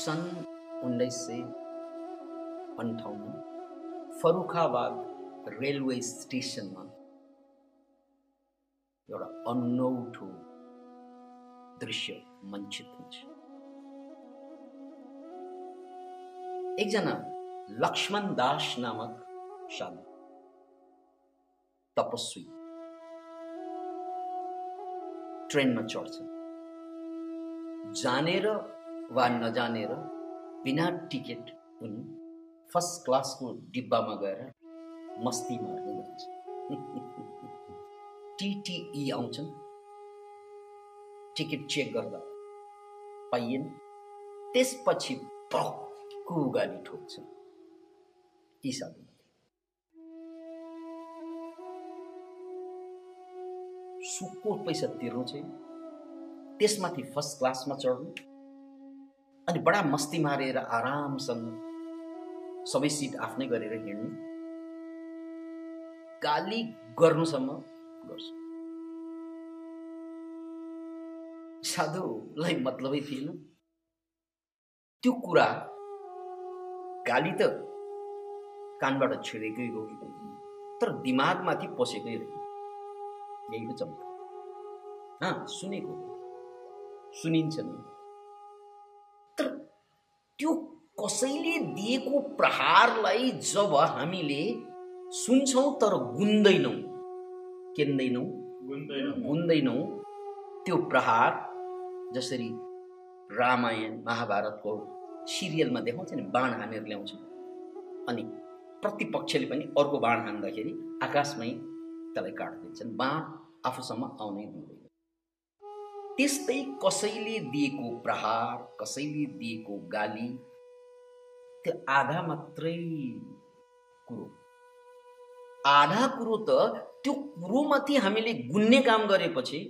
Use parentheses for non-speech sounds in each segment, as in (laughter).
सन् उन्नाइस सय अन्ठाउन्न फरुखाबाद रेलवे स्टेसनमा एउटा अनौठो दृश्य मञ्चित हुन्छ। एकजना लक्ष्मण दास नामक साधु तपस्वी ट्रेनमा चढ्छ। जानेर वा नजानेर बिना टिकट उनी फर्स्ट क्लासको डिब्बामा गएर मस्ती मार्दै जान्छ (laughs) टिटिई आउँछन्। टिकट चेक गर्दा पाइएन। त्यसपछि भक्कु गाडी ठोक्छन्। यी साधु सुको पैसा तिर्नु चाहिँ त्यसमाथि फर्स्ट क्लासमा चढ्नु। अनि बडा मस्ती मारेर आरामसँग सबै सिट आफ्नै गरेर हिँड्ने गाली गर्नुसम्म गर्छु। साधुलाई मतलबै थिएन। त्यो कुरा गाली त कानबाट छिरेकै हो। तर दिमागमाथि पसेकै रह्यो यही हो चमत्कार। हाँ सुनेको सुनिन्छ नि त्यो कसैले दिएको प्रहारलाई जब हामीले सुन्छौँ तर गुन्दैनौँ। केन्दैनौँ? गुन्दैनौँ। त्यो प्रहार जसरी रामायण महाभारतको सिरियलमा देखाउँछ नि बाण हानेर ल्याउँछ। अनि प्रतिपक्षले पनि अर्को बाण हान्दाखेरि आकाशमै त्यसलाई काटिदिन्छन् बाण आफूसम्म आउनै दिँदैन। त्यस्तै कसैले दिएको प्रहार कसैले दिएको गाली त्यो आधा मात्रै कुरो। आधा कुरो त त्यो कुरोमाथि हामीले गुन्ने काम गरेपछि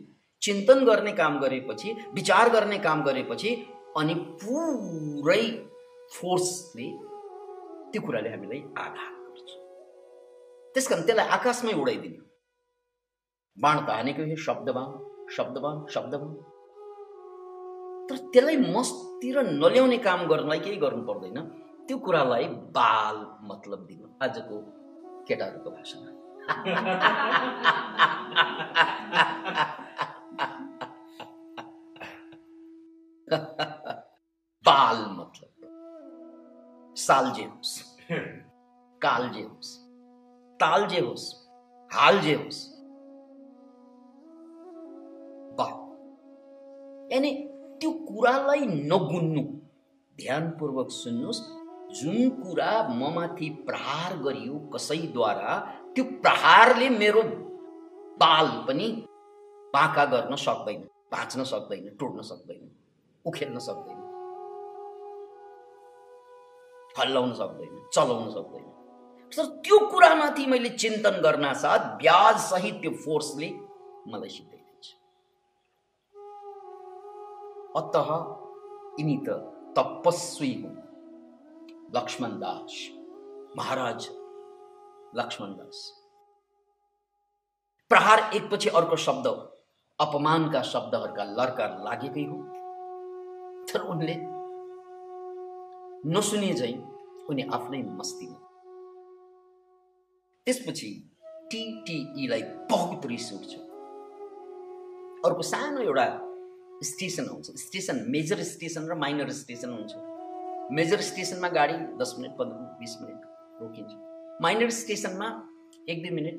चिन्तन गर्ने काम गरेपछि विचार गर्ने काम गरेपछि अनि पुरै फोर्सले त्यो कुराले हामीलाई आघात गर्छ। त्यस कारण त्यसलाई आकाशमै उडाइदिने बाण त हानेको यो शब्दबाण शब्दबाण शब्दबाण तर त्यसलाई मस्तिर नल्याउने काम गर्नलाई केही गर्नु पर्दैन। त्यो कुरालाई बाल मतलब दिनु। आजको केटाहरूको भाषामा। बाल मतलब। साल जे होस्। (laughs) काल जे होस्। ताल जे होस्। हाल जे होस्। यानि त्यो कुरालाई नगुन्नु। ध्यानपूर्वक सुन्नुहोस् जुन कुरा ममाथि प्रहार गरियो कसैद्वारा त्यो प्रहारले मेरो बाल पनि बाँका गर्न सक्दैन भाँच्न सक्दैन टोड्न सक्दैन उखेल्न सक्दैन हल्लाउन सक्दैन चलाउन सक्दैन। तर त्यो कुरामाथि मैले चिन्तन गर्न साथ ब्याज सहित त्यो फोर्सले मलाई सिकाइदिन्छ अत यिनी त तपस्वी। हुन् लक्ष्मण दास। महाराज लक्ष्मण दास। प्रहार एकपछि अर्को शब्द अपमानका शब्दहरूका लर्का लागेकै हो। तर उनले नसुने झै उनी आफ्नै मस्तीमा। त्यसपछि टिटिईलाई बहुत रिस उठ्छ। अर्को सानो एउटा स्टेसन हुन्छ। स्टेसन मेजर स्टेसन र माइनर स्टेसन हुन्छ। मेजर स्टेसनमा गाडी दस मिनट पन्ध्र मिनट बिस मिनट रोकिन्छ। माइनर स्टेसनमा एक दुई मिनट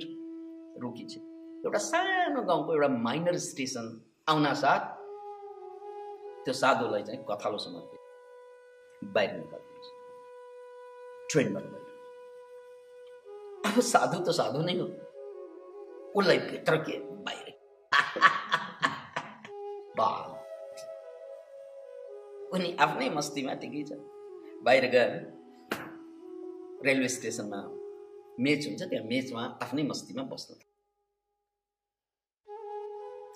रोकिन्छ। एउटा सानो गाउँको एउटा माइनर स्टेसन आउन साथ त्यो साधुलाई चाहिँ कथालो समर्पित बाहिर निकालिदिन्छ ट्रेनबाट बाहिर। अब साधु त साधु नै हो। उसलाई भित्र के बाहिर? (laughs) उनी आफ्नै मस्तीमा छ बाहिर गएर रेलवे स्टेसनमा मेच हुन्छ त्यहाँ मेचमा आफ्नै मस्तीमा बस्नु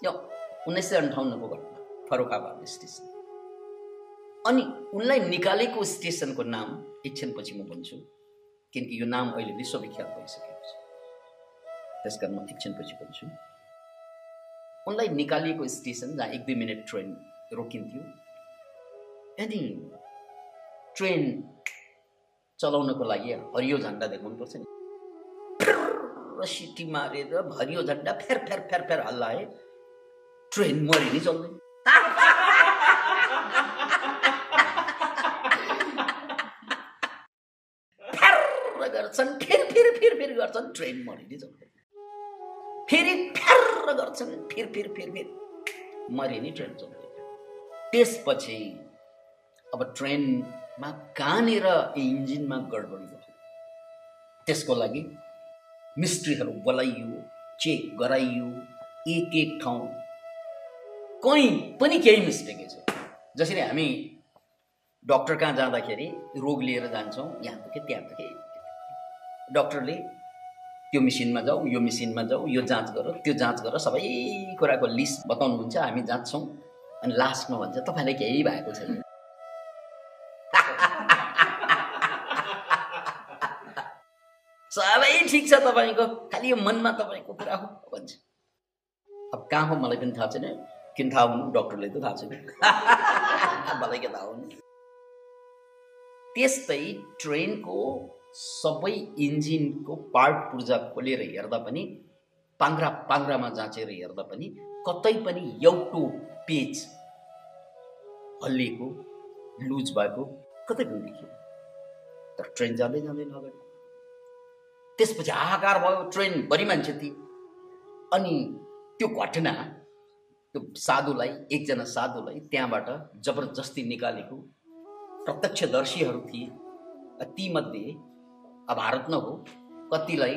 यो उन्नाइस सय अन्ठाउन्नको घटना फरुखाबाद स्टेसन अनि उनलाई निकालेको स्टेसनको नाम एकछिनपछि म भन्छु किनकि यो नाम अहिले विश्वविख्यात भइसकेको छ त्यस कारण म एकछिनपछि भन्छु उनलाई निकालिएको स्टेसन जहाँ एक दुई मिनट ट्रेन रोकिन्थ्यो। अनि ट्रेन चलाउनको लागि हरियो झन्डा देखाउनु पर्छ नि। सिटी मारेर हरियो झन्डा फेर फेर फेर फेर हल्लाए ट्रेन मरि नै चल्दैन गर्छन् फेरि फेरि फेरि फेरि गर्छन् ट्रेन मरि नै चल्दैन फेरि फेर गर्छन्। फेरि फेरि फेरि फेरि। मरि नै ट्रेन चल्दैन त्यसपछि अब ट्रेनमा कहाँनिर इन्जिनमा गडबडी भयो? त्यसको लागि मिस्ट्रीहरू बोलाइयो चेक गराइयो एक एक ठाउँ। कहीँ पनि केही मिस्टेकै छ जसरी हामी डक्टर कहाँ जाँदाखेरि रोग लिएर जान्छौँ यहाँ दुखे त्यहाँ दुखे डक्टरले त्यो मिसिनमा जाऊ यो मिसिनमा जाऊ यो जाँच गर त्यो जाँच गर सबै कुराको लिस्ट बताउनुहुन्छ हामी जाँच्छौँ। अनि लास्टमा भन्छ तपाईँलाई केही भएको छैन। सबै ठिक छ तपाईँको खालि यो मनमा तपाईँको कुरा हो भन्छ। अब कहाँ हो मलाई पनि थाहा छैन। किन थाहा हुनु? डक्टरले त थाहा छैन। (laughs) मलाई के थाहा हुनु। त्यस्तै ट्रेनको सबै इन्जिनको पार्ट पूर्जा खोलेर हेर्दा पनि पाङ्ग्रा पाङ्ग्रामा जाँचेर हेर्दा पनि कतै पनि एउटो पेज हल्लिएको लुज भएको कतै पनि देखियो। तर ट्रेन जाँदै जाँदैन अगाडि त्यसपछि हाहाकार भयो ट्रेनभरि मान्छे थिए अनि त्यो घटना त्यो साधुलाई एकजना साधुलाई त्यहाँबाट जबरजस्ती निकालेको प्रत्यक्षदर्शीहरू थिए। तीमध्ये भारत न हो कतिलाई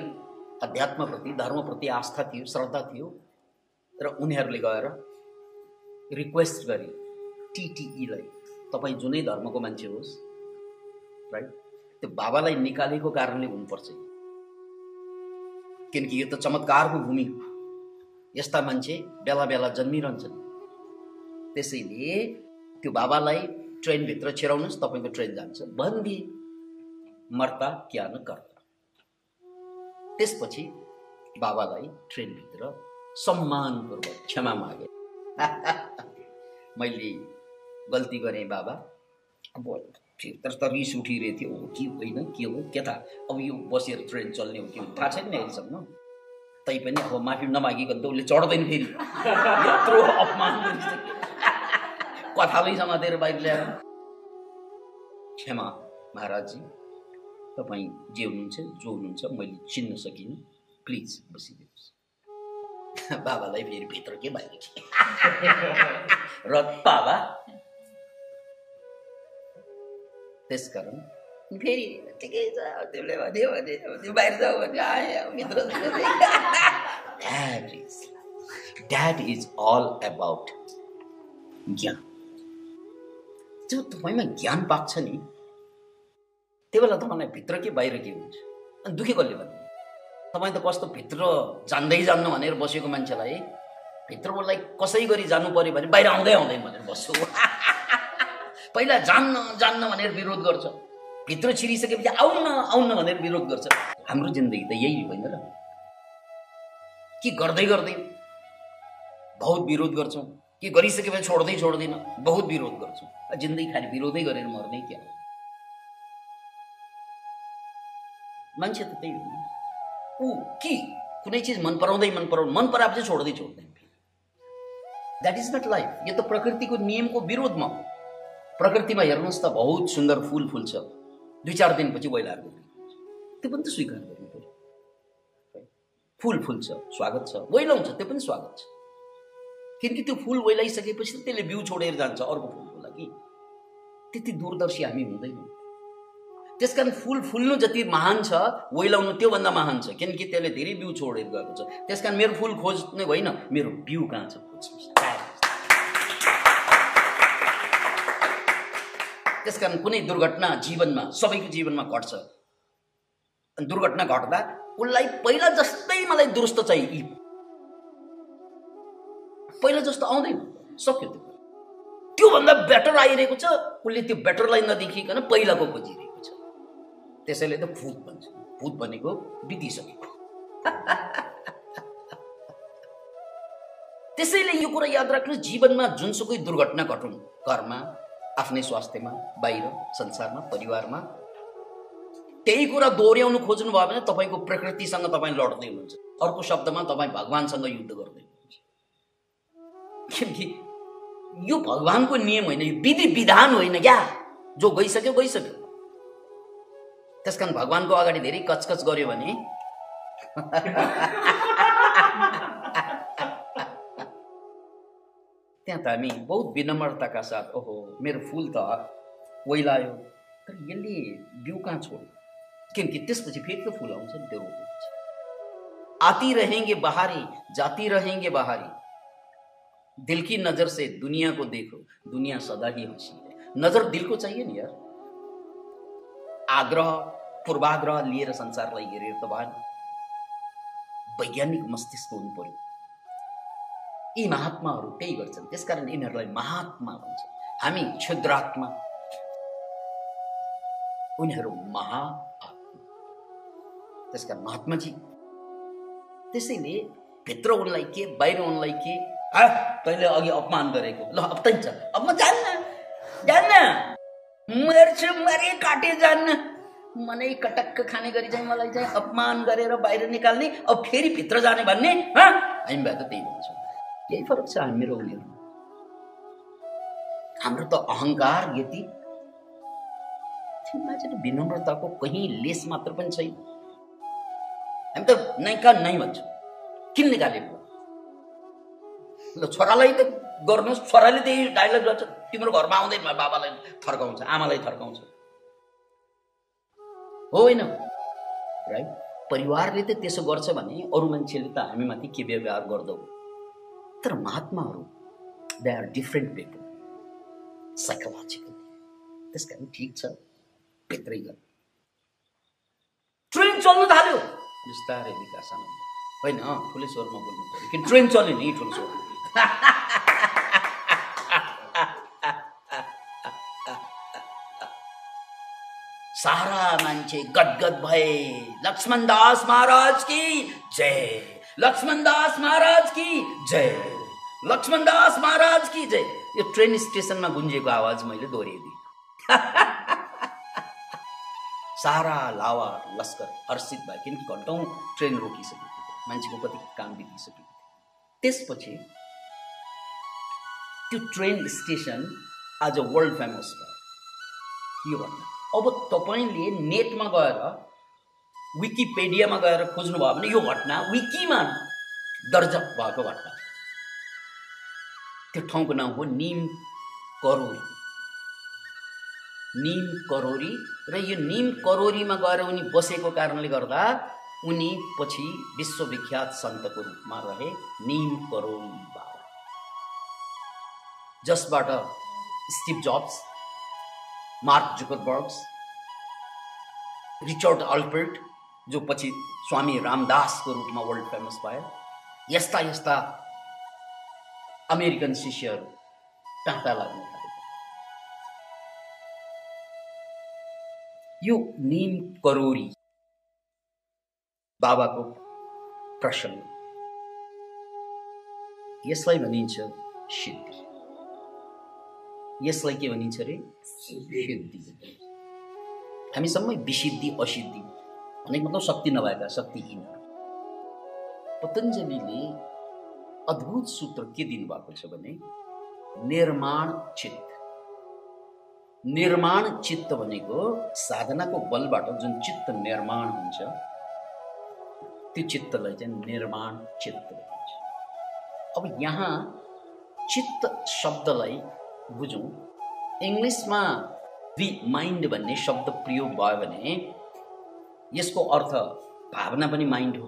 अध्यात्मप्रति धर्मप्रति आस्था थियो श्रद्धा थियो र उनीहरूले गएर रिक्वेस्ट गरे टिटिईलाई तपाईँ जुनै धर्मको मान्छे होस् राइट त्यो बाबालाई निकालेको कारणले हुनुपर्छ किनकि यो त चमत्कारको भूमि हो यस्ता मान्छे बेला बेला जन्मिरहन्छन् त्यसैले त्यो बाबालाई ट्रेनभित्र छिराउनुहोस् तपाईँको ट्रेन जान्छ भनिदिए मर्ता क्या कर्ता। त्यसपछि बाबालाई ट्रेनभित्र सम्मानपूर्वक क्षमा मागे। (laughs) मैले गल्ती गरेँ बाबा। अब तर त रिस उठिरहेको थियो के होइन के हो के थाहा अब यो बसेर ट्रेन चल्ने हो कि थाहा छैन अहिलेसम्म। तैपनि अब माफी नमागिकन त उसले चढ्दैन फेरि। (laughs) यत्रो अपमान (laughs) कथालै समातेर बाहिर ल्याएर। क्षमा महाराजजी। तपाईँ जे हुनुहुन्छ जो हुनुहुन्छ मैले चिन्न सकिनँ। प्लिज बसिदिनुहोस् (laughs) बाबालाई फेरि भित्र के बाहिर (laughs) र बाबा। त्यसकारण फेरि ठिकै छ त्यसले भन्यो भने त्यो बाहिर जाऊ भने आयो भित्र that is that is all about ज्ञान। जो तपाईँमा ज्ञान पाक्छ नि त्यो बेला तपाईँलाई भित्र के बाहिर के हुन्छ? अनि दुःखी कसले भन्नु तपाईँ त कस्तो भित्र जान्दै जान्नु भनेर बसेको मान्छेलाई भित्र उसलाई कसै गरी जानु पऱ्यो भने बाहिर आउँदै आउँदैन भनेर बस्छु। (laughs) पहिला जान्न जान्न भनेर विरोध गर्छ। भित्र छिरिसकेपछि आउन आउन भनेर विरोध गर्छ। हाम्रो जिन्दगी त यही होइन र। के गर्दै गर्दै बहुत विरोध गर्छौँ। के गरिसकेपछि छोड्दै छोड्दैन बहुत विरोध गर्छौँ। जिन्दगी खालि विरोधै गरेर मर्ने क्या? मान्छे त त्यही हो ऊ कि कुनै चिज मन पराउँदै मन पराउ मन पराएपछि छोड्दै छोड्दैन। द्याट इज नट लाइफ यो त प्रकृतिको नियमको विरोधमा हो। प्रकृतिमा हेर्नुहोस् त बहुत सुन्दर फुल फुल्छ। दुई चार दिनपछि वैलाहरू त्यो पनि त स्वीकार गर्नु पऱ्यो। फुल फुल्छ स्वागत छ। वैलाउँछ त्यो पनि स्वागत छ। किनकि त्यो फुल वैलाइसकेपछि त त्यसले बिउ छोडेर जान्छ अर्को फुलको लागि। त्यति दूरदर्शी हामी हुँदैनौँ। त्यस कारण फुल फुल्नु जति महान छ वैलाउनु त्योभन्दा महान छ। किनकि त्यसले धेरै बिउ छोडेर गएको छ। त्यस कारण मेरो फुल खोज्ने होइन मेरो बिउ कहाँ छ त्यस कारण कुनै दुर्घटना जीवनमा सबैको जीवनमा घट्छ। दुर्घटना घट्दा उसलाई पहिला जस्तै मलाई दुरुस्त चाहियो पहिला जस्तो आउँदैन। सक्यो त्यो। त्योभन्दा बेटर आइरहेको छ। उसले त्यो बेटरलाई नदेखिकन पहिलाको खोजिरहेको त्यसैले त भूत भन्छ। भूत भनेको बितिसकेको। (laughs) त्यसैले यो कुरा याद राख्नु जीवनमा जुनसुकै दुर्घटना घटुन् घरमा आफ्नै स्वास्थ्यमा बाहिर संसारमा परिवारमा त्यही कुरा दोहोऱ्याउनु खोज्नुभयो भने तपाईँको प्रकृतिसँग तपाईँ लड्दै हुनुहुन्छ। अर्को शब्दमा तपाईँ भगवान्सँग युद्ध गर्दै हुनुहुन्छ। किनकि यो भगवान्को नियम होइन यो विधि विधान होइन क्या? जो गइसक्यो गइसक्यो। त्यस कारण भगवान्को अगाडि धेरै कचकच गर्यो भने? बहुत विनम्रताका साथ, ओहो, मेरो फुल त ओइलायो तर यसले बिउ कहाँ किनकि त्यसपछि फेरि त फुल रोपेपछि आती रहेंगे बाहरी, जाती रहेंगे बाहरी। दिल की नज़र से दुनिया को देखो, दुनिया सदा ही हँसी है। नज़र दिल को चाहिए नि यार? आग्रह पूर्वाग्रह लिएर संसारलाई हेरेर त भएन। वैज्ञानिक मस्तिष्क हुनु पर्यो। यी महात्माहरू त्यही गर्छन्। त्यसकारण यिनीहरूलाई महात्मा भन्छ। हामी क्षुद्रात्मा। उनीहरू महाआत्मा। त्यसकारण महात्माजी त्यसैले भित्र उनलाई के बाहिर उनलाई के तैँले अघि अपमान गरेको। ल अब चल अब म जान्न जान्न। मर्छु मरे काटे जान्न मनै कटक्क खाने गरी चाहिँ मलाई चाहिँ अपमान गरेर बाहिर निकाल्ने अब फेरि भित्र जाने भन्ने हामी भए त त्यही भन्छौँ। यही फरक छ हामी मेरो उनीहरू हाम्रो त अहङ्कार यति। विनम्रताको कहीँ लेस मात्र पनि छैन। हामी त नै का नै भन्छौँ। किन निकालेको? ल छोरालाई त गर्नुहोस् छोराले त्यही डाइलग गर्छ। तिम्रो घरमा आउँदैन बाबालाई थर्काउँछ आमालाई थर्काउँछ। होइन? राइट परिवारले त त्यसो गर्छ भने अरू मान्छेले त हामीमाथि के व्यवहार गर्दौ? तर महात्माहरू they are different people psychological त्यस कारण ठिक छ भित्रै गर। ट्रेन चल्नु थाल्यो। बिस्तारै विकास आनन्द। होइन ठुलै स्वरमा बोल्नु पऱ्यो। कि ट्रेन चल्यो नि ठुलो स्वर (laughs) सारा मान्छे गदगद भए लक्ष्मण दास महाराज की जय। लक्ष्मण दास महाराज की जय। लक्ष्मण दास महाराज की जय। यो ट्रेन स्टेसनमा गुन्जेको आवाज़ मैले दोहोऱ्याइदिएँ (laughs) सारा लावा लस्कर हर्षित भयो किनकि घन्टौँ ट्रेन रोकिसकेको थियो मान्छेको कति काम बितिसकेको थियो त्यसपछि त्यो ट्रेन स्टेसन आज वर्ल्ड फ़ेमस भयो यो घटना अब तपाईँले नेटमा गएर विकिपेडियामा गएर खोज्नुभयो भने यो घटना विकिमा दर्जा भएको घटना त्यो ठाउँको नाम हो निम करोरी। निम करोरी र यो निम करोरीमा गएर उनी बसेको कारणले गर्दा उनी पछि विश्वविख्यात सन्तको रूपमा रहे निम करोरी बाबा। जसबाट Steve Jobs Mark Zuckerbergs Richard Albert जो पछि स्वामी रामदासको रूपमा वर्ल्ड फेमस भयो यस्ता यस्ता अमेरिकन शिष्यहरू टाढा लाग्न यो निम करोरी बाबाको प्रसङ्ग यसलाई भनिन्छ सिद्धि यसलाई के भनिन्छ अरे? सिद्धि हामी सबै विसिद्धि असिद्धि। भनेको मतलब शक्ति नभएका शक्तिहीन। पतञ्जलीले अद्भुत सूत्र के दिनुभएको छ भने निर्माण चित्त। निर्माण चित्त भनेको साधनाको बलबाट जुन चित्त निर्माण हुन्छ त्यो चित्तलाई चाहिँ निर्माण चित्त भनिन्छ। अब यहाँ चित्त शब्दलाई बुझौँ इङ्ग्लिसमा दि माइन्ड भन्ने शब्द प्रयोग भयो भने यसको अर्थ भावना पनि माइन्ड हो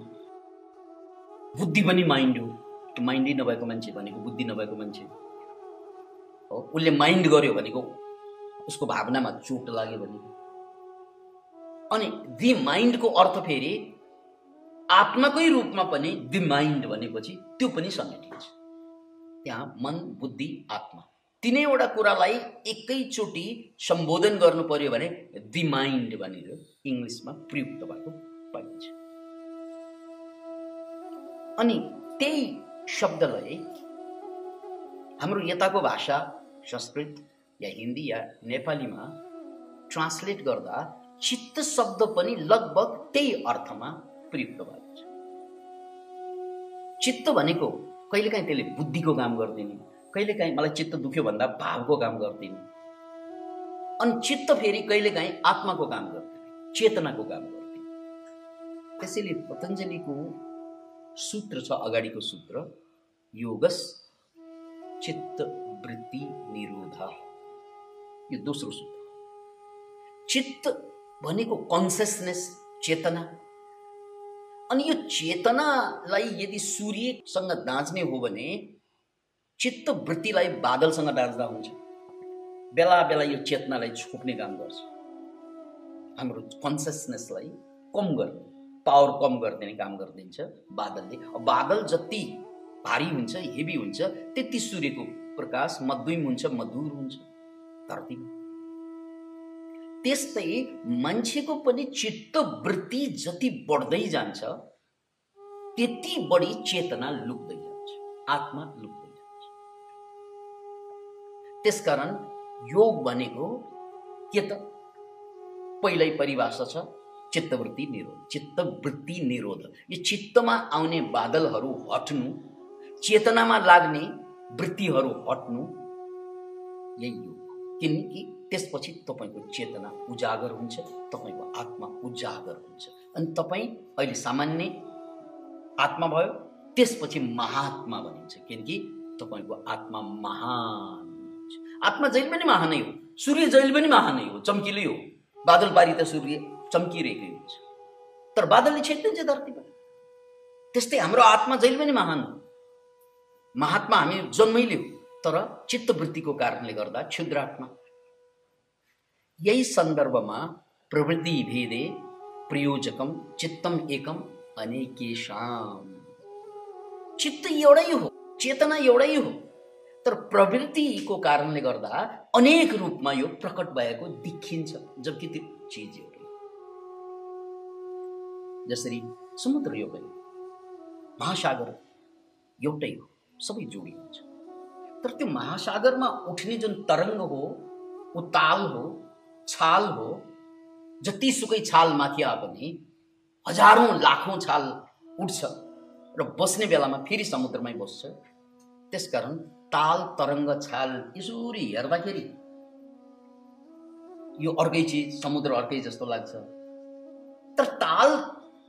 बुद्धि पनि माइन्ड हो त्यो माइन्डै नभएको मान्छे भनेको बुद्धि नभएको मान्छे हो उसले माइन्ड गर्यो भनेको उसको भावनामा चोट लाग्यो भने अनि दि माइन्डको अर्थ फेरि आत्माकै रूपमा पनि दि माइन्ड भनेपछि त्यो पनि समेटिन्छ त्यहाँ मन बुद्धि आत्मा तिनैवटा कुरालाई एकैचोटि सम्बोधन गर्नु पर्यो भने दि माइन्ड भनेर इङ्ग्लिसमा प्रयुक्त भएको पाइन्छ। अनि त्यही शब्दलाई हाम्रो यताको भाषा संस्कृत या हिन्दी या नेपालीमा ट्रान्सलेट गर्दा चित्त शब्द पनि लगभग त्यही अर्थमा प्रयुक्त भएको छ चित्त भनेको कहिलेकाहीँ त्यसले बुद्धिको काम गरिदिने। कहिलेकाहीँ मलाई चित्त दुख्यो भन्दा भावको काम गरिदिने। अनि चित्त फेरि कहिलेकाहीँ आत्माको काम गरिदिने चेतनाको काम गरिदिने। त्यसैले पतञ्जलीको सूत्र छ अगाडिको सूत्र योगस चित्त वृत्ति निरोध। यो दोस्रो सूत्र। चित्त भनेको कन्सियसनेस चेतना। अनि यो चेतनालाई यदि सूर्यसँग दाँच्ने हो भने चित्त वृत्तिलाई बादलसँग दाँच्दा हुन्छ। बेला बेला यो चेतनालाई छोप्ने काम गर्छ। हाम्रो कन्सियसनेसलाई कम गर्ने पावर कम गरिदिने काम गरिदिन्छ बादलले। बादल जति भारी हुन्छ हेभी हुन्छ त्यति सूर्यको प्रकाश मधुम हुन्छ मधुर हुन्छ धरतीमा त्यस्तै मान्छेको पनि चित्त वृत्ति जति बढ्दै जान्छ त्यति बढी चेतना लुक्दै जान्छ। आत्मा लुक्दै त्यसकारण योग भनेको के त? पहिल्यै परिभाषा छ चित्तवृत्ति निरोध। चित्तवृत्ति निरोध। यो चित्तमा आउने बादलहरू हट्नु चेतनामा लाग्ने वृत्तिहरू हट्नु यही योग किनकि त्यसपछि तपाईँको चेतना उजागर हुन्छ तपाईँको आत्मा उजागर हुन्छ। अनि तपाईँ अहिले सामान्य आत्मा भयो त्यसपछि महात्मा भनिन्छ। किनकि तपाईँको आत्मा महान आत्मा जहिले पनि महानै हो सूर्य जहिले पनि महानै हो चम्किलै हो। बादल पारी त सूर्य चम्किरहेकै हुन्छ। तर बादलले छेक्दिन्छ धरतीमा त्यस्तै हाम्रो आत्मा जहिले पनि महान हो। महात्मा हामी जन्मैले हो तर चित्तवृत्तिको कारणले गर्दा क्षुद्रात्मा। यही सन्दर्भमा प्रवृत्ति भेदे प्रयोजकम चित्तम एकम अनेकेशाम चित्त एउटै हो चेतना एउटै हो। तर प्रवृत्तिको कारणले गर्दा अनेक रूपमा यो प्रकट भएको देखिन्छ जबकि त्यो चिज एउटै जसरी समुद्र एउटै महासागर एउटै हो सबै जोडिन्छ तर त्यो महासागरमा उठ्ने जुन तरङ्ग हो उताल हो छाल हो जतिसुकै छाल माथि आए पनि हजारौँ लाखौँ छाल उठ्छ र बस्ने बेलामा फेरि समुद्रमै बस्छ। त्यसकारण ताल तरङ्ग छाल यसरी हेर्दाखेरि यो अर्कै चिज समुद्र अर्कै जस्तो लाग्छ। तर ताल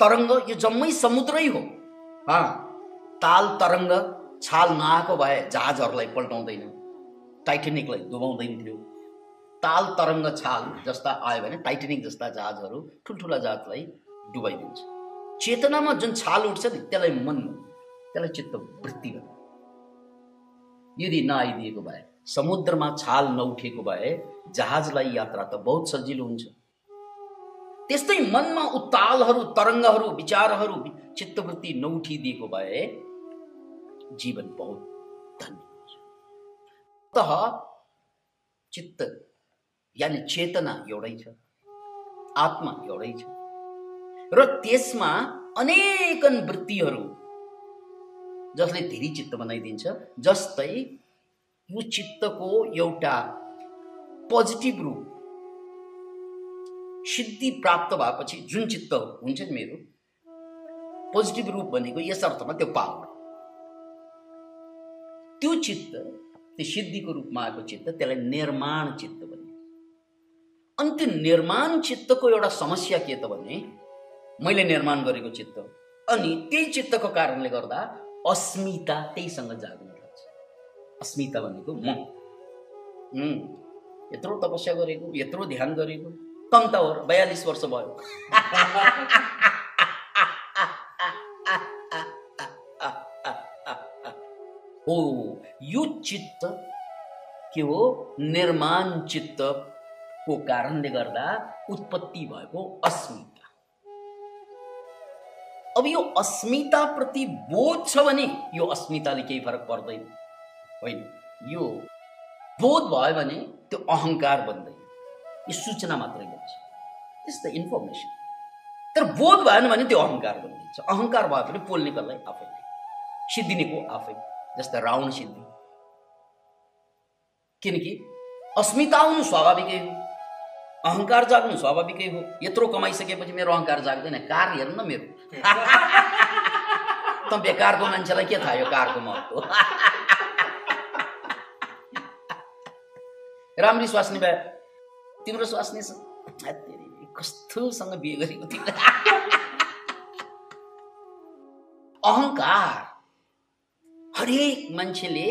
तरङ्ग यो जम्मै समुद्रै हो। ताल तरङ्ग छाल नआएको भए जहाजहरूलाई पल्टाउँदैन टाइटेनिकलाई डुबाउँदैन थियो। ताल तरङ्ग छाल जस्ता आयो भने टाइटेनिक जस्ता जहाजहरू ठुल्ठुला जहाजलाई डुबाइदिन्छ। चेतनामा जुन छाल उठ्छ नि त्यसलाई मन त्यसलाई चित्त वृत्ति यदि नआइदिएको भए समुद्रमा छाल नउठेको भए जहाजलाई यात्रा त बहुत सजिलो हुन्छ। त्यस्तै मनमा उत्तालहरू तरङ्गहरू विचारहरू चित्तवृत्ति नउठिदिएको भए जीवन बहुत धन्य हुन्छ। चित्त यानि चेतना एउटै छ आत्मा एउटै छ र त्यसमा अनेकन वृत्तिहरू जसले धेरै चित्त बनाइदिन्छ जस्तै यो चित्तको एउटा पोजिटिभ रूप सिद्धि प्राप्त भएपछि जुन चित्त हुन्छ नि मेरो? पोजिटिभ रूप भनेको यस अर्थमा त्यो पावर त्यो चित्त त्यो सिद्धिको रूपमा आएको चित्त त्यसलाई निर्माण चित्त भन्छ अनि त्यो निर्माण चित्तको एउटा समस्या के त भने मैले निर्माण गरेको चित्त अनि त्यही चित्तको कारणले गर्दा अस्मिता त्यहीसँग जाग्न लाग्छ अस्मिता भनेको म। यत्रो तपस्या गरेको यत्रो ध्यान गरेको। कम त हो बयालिस वर्ष भयो। हो यो चित्त के हो? निर्माण चित्त को कारणले गर्दा उत्पत्ति भएको अस्मिता। अब यो अस्मिताप्रति बोध छ भने यो अस्मिताले केही फरक पर्दैन। होइन? यो बोध भयो भने त्यो अहङ्कार बन्दैन। यो सूचना मात्रै बन्छ त्यस्तो इन्फर्मेसन तर बोध भएन भने त्यो अहङ्कार बनिन्छ अहङ्कार भयो भने पोल्ने कसलाई आफैलाई सिद्धिनेको आफै जस्तै रावण सिद्धि। किनकि अस्मिता आउनु स्वाभाविकै हो। अहङ्कार जाग्नु स्वाभाविकै हो। यत्रो कमाइसकेपछि मेरो अहङ्कार जाग्दैन। कार हेर्नु मेरो। त बेकारको मान्छेलाई के थाहा यो कारको महत्त्व राम्री स्वास्नी भए तिम्रो स्वास्नी कस्तोसँग बिहे गरेको तिमीलाई अहङ्कार हरेक मान्छेले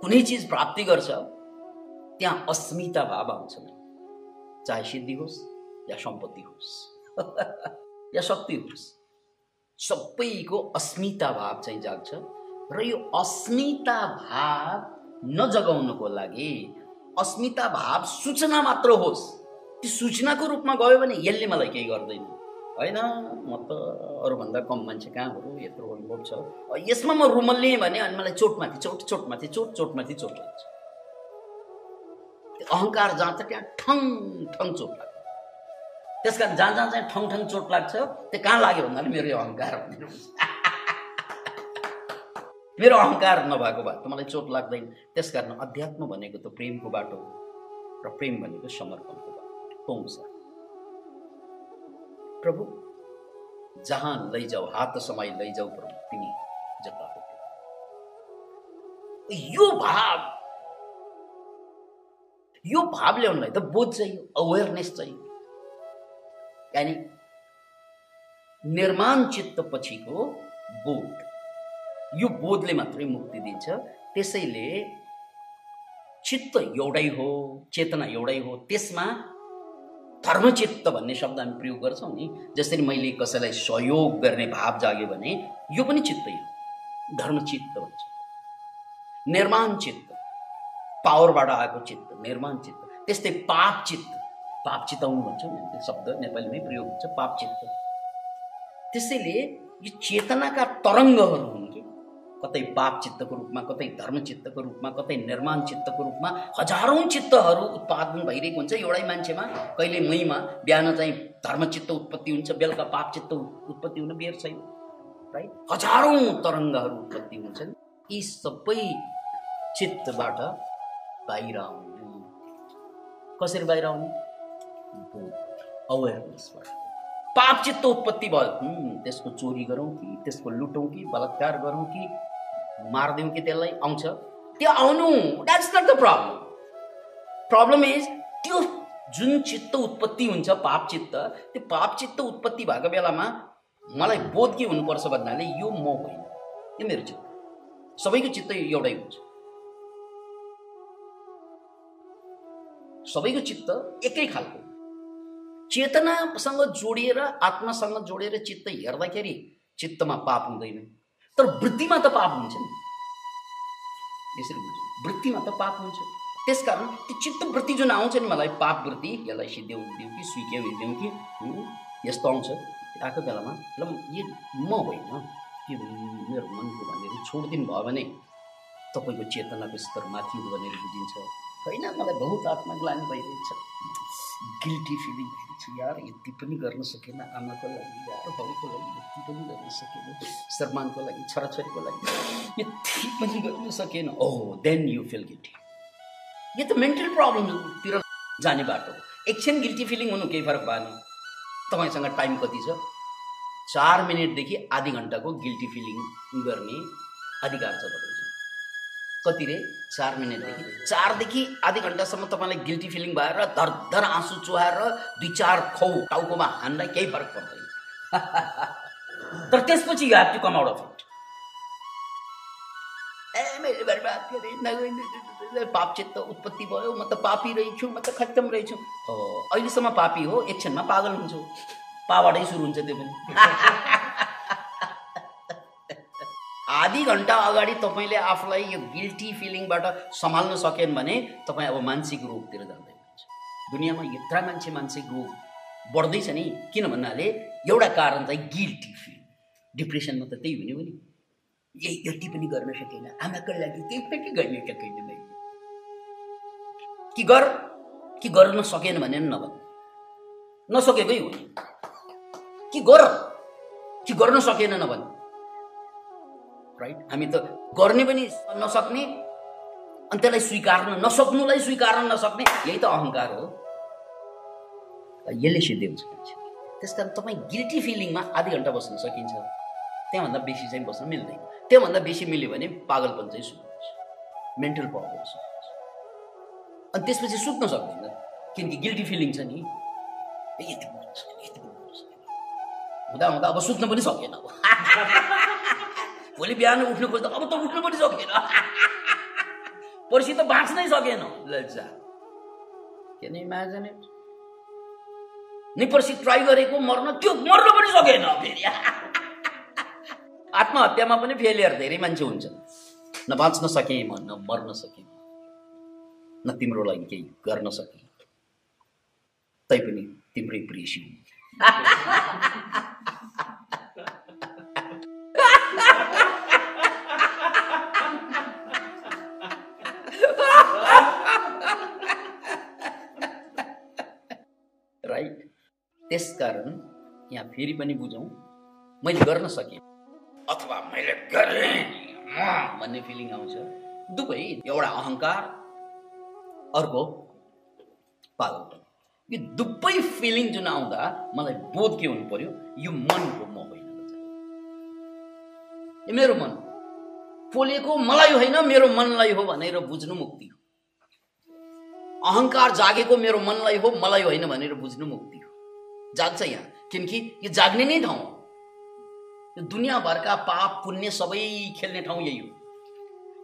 कुनै चिज प्राप्ति गर्छ त्यहाँ अस्मिता भाव आउँछ चाहे सिद्धि होस् या सम्पत्ति होस् या शक्ति होस् सबैको अस्मिता भाव चाहिँ जाग्छ र यो अस्मिता भाव नजगाउनको लागि अस्मिता भाव सूचना मात्र होस्। त्यो सूचनाको रूपमा गयो भने यसले मलाई केही गर्दैन। होइन? म त अरूभन्दा कम मान्छे कहाँ हो? यत्रो अनुभव छ। यसमा म रुमल्ने भने अनि मलाई चोटमाथि चोट चोटमाथि चोट चोटमाथि चोट लाग्छ। अहङ्कार जान्छ त्यहाँ ठङ ठङ चोट लाग्छ। त्यस कारण जहाँ जहाँ चाहिँ ठङ ठङ चोट लाग्छ। त्यो कहाँ लाग्यो भन्नाले मेरो यो अहङ्कार (laughs) मेरो अहङ्कार नभएको भए त मलाई चोट लाग्दैन। त्यस कारण अध्यात्म भनेको त प्रेमको बाटो हो र प्रेम भनेको समर्पणको बाटो। पाउँछ प्रभु जहाँ लैजाऊ हात समय लैजाऊ प्रभु तिमी जता यो भाव यो भाव ल्याउनलाई त बोध चाहियो अवेरनेस चाहियो। यानि निर्माण चित्त पछिको बोध। यो बोधले मात्रै मुक्ति दिन्छ। त्यसैले चित्त एउटै हो चेतना एउटै हो त्यसमा धर्मचित्त भन्ने शब्द हामी प्रयोग गर्छौँ नि। जसरी मैले कसैलाई सहयोग गर्ने भाव जाग्यो भने यो पनि चित्तै हो। धर्मचित्त भन्छ। निर्माण चित्त पावरबाट आएको चित्त निर्माण चित्त त्यस्तै पाप चित्त। पाप चिताउनु भन्छौँ त्यो शब्द नेपालीमै प्रयोग हुन्छ पाप चित्त। त्यसैले यो चेतनाका तरङ्गहरू हुन् कि? कतै पाप चित्तको रूपमा कतै धर्म चित्तको रूपमा कतै निर्माण चित्तको रूपमा हजारौँ चित्तहरू उत्पादन भइरहेको हुन्छ। एउटै मान्छेमा कहिले मैमा बिहान चाहिँ धर्मचित्त उत्पत्ति हुन्छ बेलुका पाप चित्त उत्पत्ति हुन बेर छैन राइट हजारौँ तरङ्गहरू उत्पत्ति हुन्छन् यी सबै चित्तबाट बाहिर आउने। कसरी बाहिर आउने? अवेरनेसबाट पाप चित्त उत्पत्ति भयो। त्यसको चोरी गरौँ कि त्यसको लुटौँ कि बलात्कार गरौँ कि मारिदिउँ कि त्यसलाई आउँछ। त्यो आउनु that's not the problem problem is त्यो जुन चित्त उत्पत्ति हुन्छ पाप चित्त त्यो पाप चित्त उत्पत्ति भएको बेलामा मलाई बोध के हुनुपर्छ भन्नाले यो म होइन। यो मेरो चित्त। सबैको चित्त एउटै हुन्छ। सबैको चित्त एकै खालको चेतनासँग जोडिएर आत्मासँग जोडिएर चित्त हेर्दाखेरि चित्तमा पाप हुँदैन। तर वृत्तिमा त पाप हुन्छ नि। यसरी बुझ्नु वृत्तिमा त पाप हुन्छ। त्यस कारण त्यो चित्त वृत्ति जुन आउँछ नि मलाई पाप वृत्ति यसलाई सिद्ध्याउ दिउँ कि स्विक्याउ दिउँ कि यस्तो आउँछ। आएको बेलामा ल यो म होइन यो मेरो मनको भनेर छोडिदिनु भयो भने तपाईँको चेतनाको स्तर माथि भनेर बुझिन्छ। होइन मलाई बहुत आत्मग्लानी भइरहेछ। गिल्टी फिलिङ भइरहेछ यार यति पनि गर्न सकेन आमाको लागि यार बाउको लागि यति पनि गर्न सकेन श्रमानको लागि छोराछोरीको लागि यति पनि गर्न सकेन oh then you feel guilty यो त मेन्टल प्रब्लमतिर जाने बाटो एकछिन गिल्टी फिलिङ हुनु केही फरक भएन तपाईँसँग टाइम कति छ चार मिनटदेखि आधी घन्टाको गिल्टी फिलिङ गर्ने अधिकार छ तपाईँ कति रे चार मिनटदेखि चारदेखि आधी घन्टासम्म तपाईँलाई गिल्टी फिलिङ भएर धर आँसु चुहाएर दुई चार खौ टाउकोमा हान्दा केही फरक पर्दैन। (laughs) तर त्यसपछि you have to come of it a मैले बर्बाद गरेँ उत्पत्ति भयो म त पापी रहेछु म त खत्तम रहेछु। अहिलेसम्म पापी हो एकछिनमा पागल हुन्छु। पाबाटै सुरु हुन्छ त्यो पनि। (laughs) आधी घन्टा अगाडि तपाईँले आफूलाई यो गिल्टी फिलिङबाट सम्हाल्न सकेन भने तपाईँ अब मानसिक रोगतिर जाँदै हुनुहुन्छ। दुनियाँमा यत्रा मान्छे मानसिक रोग बढ्दैछ नि किन भन्नाले एउटा कारण चाहिँ गिल्टी फिल डिप्रेसनमा त त्यही हुने हो नि यही यति पनि गर्न सकेन। आमाको लागि केही पनि गर्न सकेन कि गर कि गर्न सकेन भने नभन। नसकेकै हो कि गर कि गर्न सकेन नभन्। राइट हामी त गर्ने पनि नसक्ने अनि त्यसलाई स्वीकार्न नसक्नुलाई स्वीकार्न नसक्ने यही त अहङ्कार हो। यसले सिद्धिन्छ मान्छे त्यस कारण तपाईँ गिल्टी फिलिङमा आधी घन्टा बस्न सकिन्छ। त्यहाँभन्दा बेसी चाहिँ बस्न मिल्दैन। त्योभन्दा बेसी मिल्यो भने पागलपन चाहिँ सुत्नुहुन्छ मेन्टल प्रब्लम अनि त्यसपछि सुत्न सक्दैन किनकि गिल्टी फिलिङ छ नि। हुँदा हुँदा अब सुत्न पनि सकेन (laughs) भोलि बिहान उठ्नु खोज्दा अब त उठ्नु पनि सकेन। (laughs) पर्सि त बाँच्नै सकेन। लज्जा। किन इमेजिन इट नि पर्सि ट्राई गरेको मर्न त्यो मर्न पनि सकेन फेरि। (laughs) आत्महत्यामा पनि फेलियर धेरै मान्छे हुन्छ। न बाँच्न सकेँ म न मर्न सकेँ न तिम्रो लागि केही गर्न सकेँ। तैपनि तिम्रै प्रियसी (laughs) त्यसकारण यहाँ फेरि पनि बुझौँ मैले गर्न सकेँ। अथवा मैले गरेँ भन्ने फिलिङ आउँछ। दुवै एउटा अहङ्कार अर्को पागलपन यो दुवै फिलिङ जुन आउँदा मलाई बोध के हुनु पर्यो? यो मनको म होइन। यो मेरो मन। पोलेको मलाई होइन मेरो मनलाई हो भनेर बुझ्नु मुक्ति हो। अहङ्कार जागेको मेरो मनलाई हो मलाई होइन भनेर बुझ्नु मुक्ति हो। जाग्छ यहाँ। किनकि यो जाग्ने नै ठाउँ हो। यो दुनियाँभरका पाप पुण्य सबै खेल्ने ठाउँ यही हो।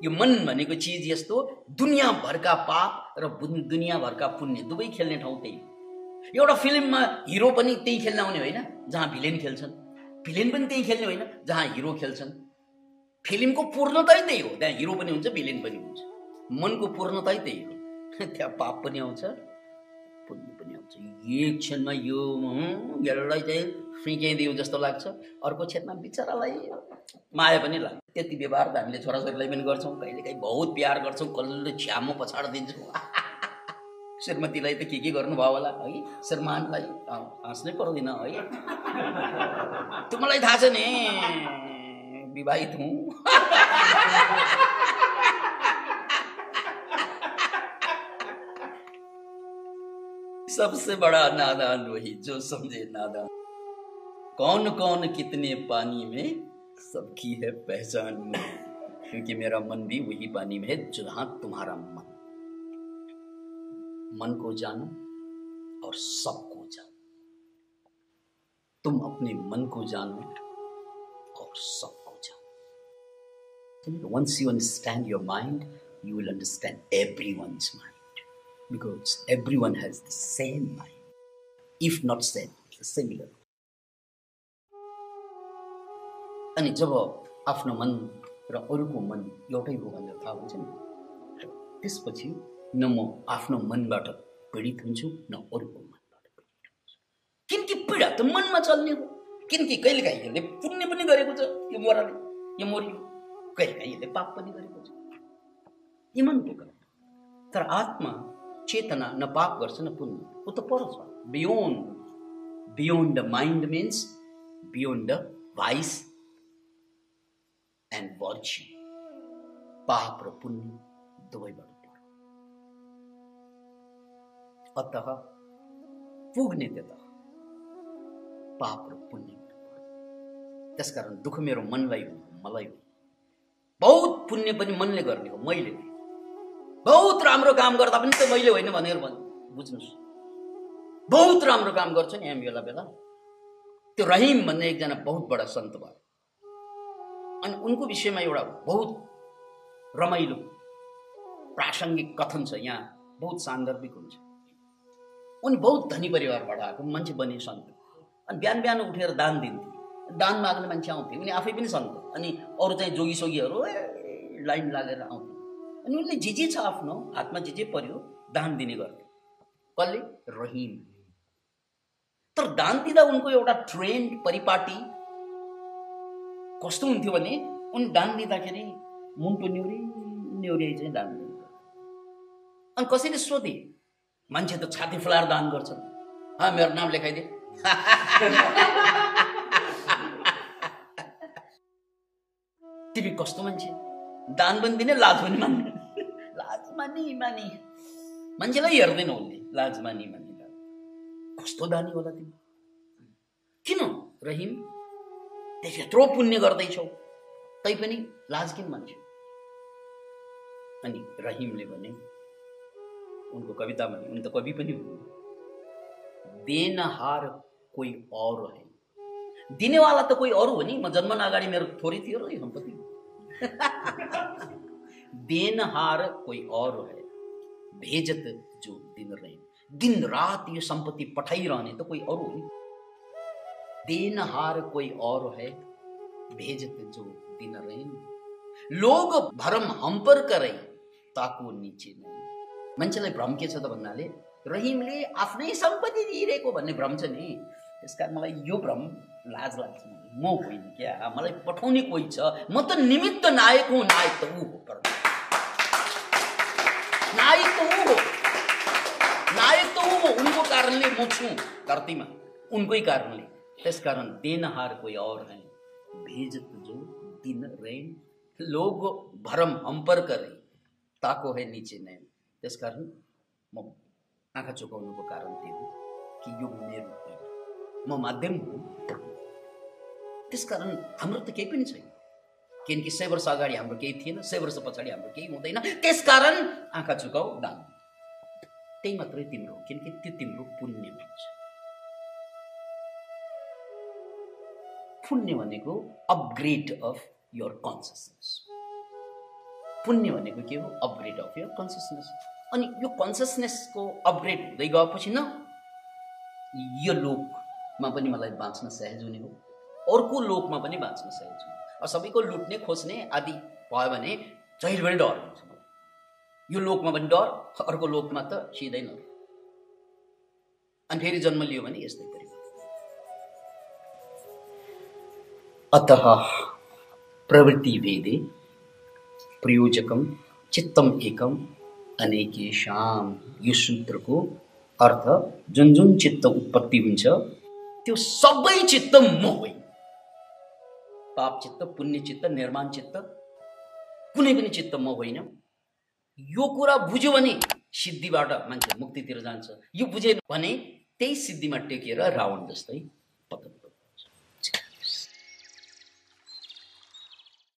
यो मन भनेको चिज यस्तो दुनियाँभरका पाप र दुनियाँभरका पुण्य दुवै खेल्ने ठाउँ त्यही हो। एउटा फिल्ममा हिरो पनि त्यही खेल्न आउने होइन जहाँ भिलेन खेल्छन्। भिलेन पनि त्यही खेल्ने होइन जहाँ हिरो खेल्छन्। फिल्मको पूर्णतै त्यही हो। त्यहाँ हिरो पनि हुन्छ भिलेन पनि हुन्छ। मनको पूर्णतै त्यही हो। (laughs) त्यहाँ पाप पनि आउँछ। पनि आउँछ एक क्षणमा यो यसलाई चाहिँ फ्रिक्याइदियो जस्तो लाग्छ। अर्को क्षणमा बिचरालाई माया पनि लाग्छ। त्यति व्यवहार त हामीले छोराछोरीलाई पनि गर्छौँ कहिलेकाहीँ बहुत प्यार गर्छौँ कसले छ्यामो पछाडिदिन्छौँ (laughs) श्रीमतीलाई त के के गर्नुभयो होला है? श्रीमानलाई हाँस्नै पर्दैन है? (laughs) त्यो मलाई थाहा छ नि। विवाहित हुँ। (laughs) सबसे बड़ा नादान वही, जो समझे नादान। कौन कौन कितने पानी में, सबकी है पहचान क्योंकि मेरा मन भी वही पानी में है, जहाँ तुम्हारा मन। मन को जानो और सबको जानो। तुम अपने मन को जानो और सबको जानो। Once you understand your mind, you will understand everyone's mind because everyone has the same mind, if not same, similar. अनि जब आफ्नो मन र अरूको मन एउटै हो भनेर थाहा हुन्छ नि त्यसपछि न म आफ्नो मनबाट पीडित हुन्छु न अरूको मनबाट पीडित हुन्छु। किनकि पीडा त मनमा चल्ने हो। किनकि कहिलेकाहीँ यसले पुण्य पनि गरेको छ यो मोराले यो मरियो। कहिलेकाहीँ यसले पाप पनि गरेको छ। यी मनको कारण तर आत्मा चेतना न पाप गर्छ न पुण्य। ऊ त पर छ। Beyond beyond the mind means beyond the vice and virtue पाप र पुण्य दुवैबाट पर अत पुग्ने त्यता पाप र पुण्यबाट त्यसकारण दुःख मेरो मनलाई हो मलाई हो बहुत पुण्य पनि मनले गर्ने हो मैले नै। बहुत राम्रो काम गर्दा पनि त मैले होइन भनेर भन् बुझ्नुहोस्। बहुत राम्रो काम गर्छु नि हामी बेला बेला। त्यो रहिम भन्ने एकजना बहुत बडा सन्त भयो। अनि उनको विषयमा एउटा बहुत रमाइलो प्रासङ्गिक कथन छ यहाँ। बहुत सान्दर्भिक हुन्छ। उनी बहुत धनी परिवारबाट आएको मान्छे बने सन्त। अनि बिहान बिहान उठेर दान दिन्थे। दान माग्ने मान्छे आउँथे। उनी आफै पनि सन्त। अनि अरू चाहिँ जोगी सोगीहरू लाइन लागेर आउँथे। अनि उनले जे जे छ आफ्नो हातमा जे जे पर्यो दान दिने गर्थे। कसले? रहिम तर दान दिँदा उनको एउटा ट्रेन्ड परिपाटी कस्तो हुन्थ्यो भने उनी दान दिँदाखेरि मुन्टो न्युरी न्युरी चाहिँ दान दिन्थ्यो अनि कसैले सोधे मान्छे त छाती फुलाएर दान गर्छन् हा मेरो नाम लेखाइदिए (laughs) तिमी कस्तो मान्छे? दान पनि दिने लाज पनि मान्ने। लाज मानी मानी मान्छेलाई हेर्दैन उसले लाज मानी मानी कस्तो दानी होला तिमी किन? रहिम त्यसो यत्रो पुण्य गर्दैछौ। तैपनि लाज किन मान्छौ अनि रहिमले भने उनको कवितामा उन त कवि पनि हुनु। देनहार कोही और है दिनेवाला त कोही अरू हो नि। म जन्मन अगाडि मेरो थोरै थियो र सम्पत्ति। (laughs) देनहार कोही और है। भेजत जो दिन रहे। दिन रात यो सम्पत्ति पठाइरहने त कोही अरू हो नि देनहार कोही और है भेजत जो दिन रहे। लोग भरम हम्पर करै ताको निचे नै मान्छेलाई भ्रम के छ त भन्नाले रहिमले आफ्नै सम्पत्ति दिइरहेको भन्ने भ्रम छ नि त्यस कारण मलाई यो भ्रम लाज लाग्छ म होइन क्या? मलाई पठाउने कोही छ म त निमित्त नायक हुँ नायक त ऊ हो नायक त ऊ हो नायक त ऊ हो उनको कारणले म छु धरतीमा उनकै कारणले त्यसकारण देनहार कोही और है भेजत जो दिन रैन लोग भरम हम्पर करे ताको है निचे नै त्यसकारण म आँखा चुकाउनुको कारण त्यो हो कि यो मेरो म माध्यम हुँ त्यसकारण हाम्रो त केही पनि छैन किनकि सय वर्ष अगाडि हाम्रो केही थिएन सय वर्ष पछाडि हाम्रो केही हुँदैन। त्यसकारण आँखा चुकाऊ दान त्यही मात्रै तिम्रो किनकि त्यो तिम्रो पुण्य हुन्छ पुण्य भनेको अपग्रेड अफ यर कन्सियसनेस पुण्य भनेको के हो? अपग्रेड अफ यर कन्सियसनेस अनि यो कन्सियसनेसको अपग्रेड हुँदै गएपछि न यो लोकमा पनि मलाई बाँच्न सहज हुने हो। अर्को लोकमा पनि बाँच्न सहज हुने सबैको लुट्ने खोज्ने आदि भयो भने जहिलेभरि डर हुन्छ यो लोकमा पनि डर अर्को लोकमा त सिधै न अनि फेरि जन्म लियो भने यस्तै अत प्रवृत्ति भेदे प्रयोजकम चित्तम एकम अनेकेशाम यो सूत्रको अर्थ जुन जुन चित्त उत्पत्ति हुन्छ त्यो सबै चित्त म पाप चित्त पुण्य चित्त निर्माण चित्त कुनै पनि चित्त म होइन। यो कुरा बुझ्यो भने सिद्धिबाट मान्छे मुक्तितिर जान्छ। यो बुझेन भने त्यही सिद्धिमा टेकेर रावण जस्तै पतन।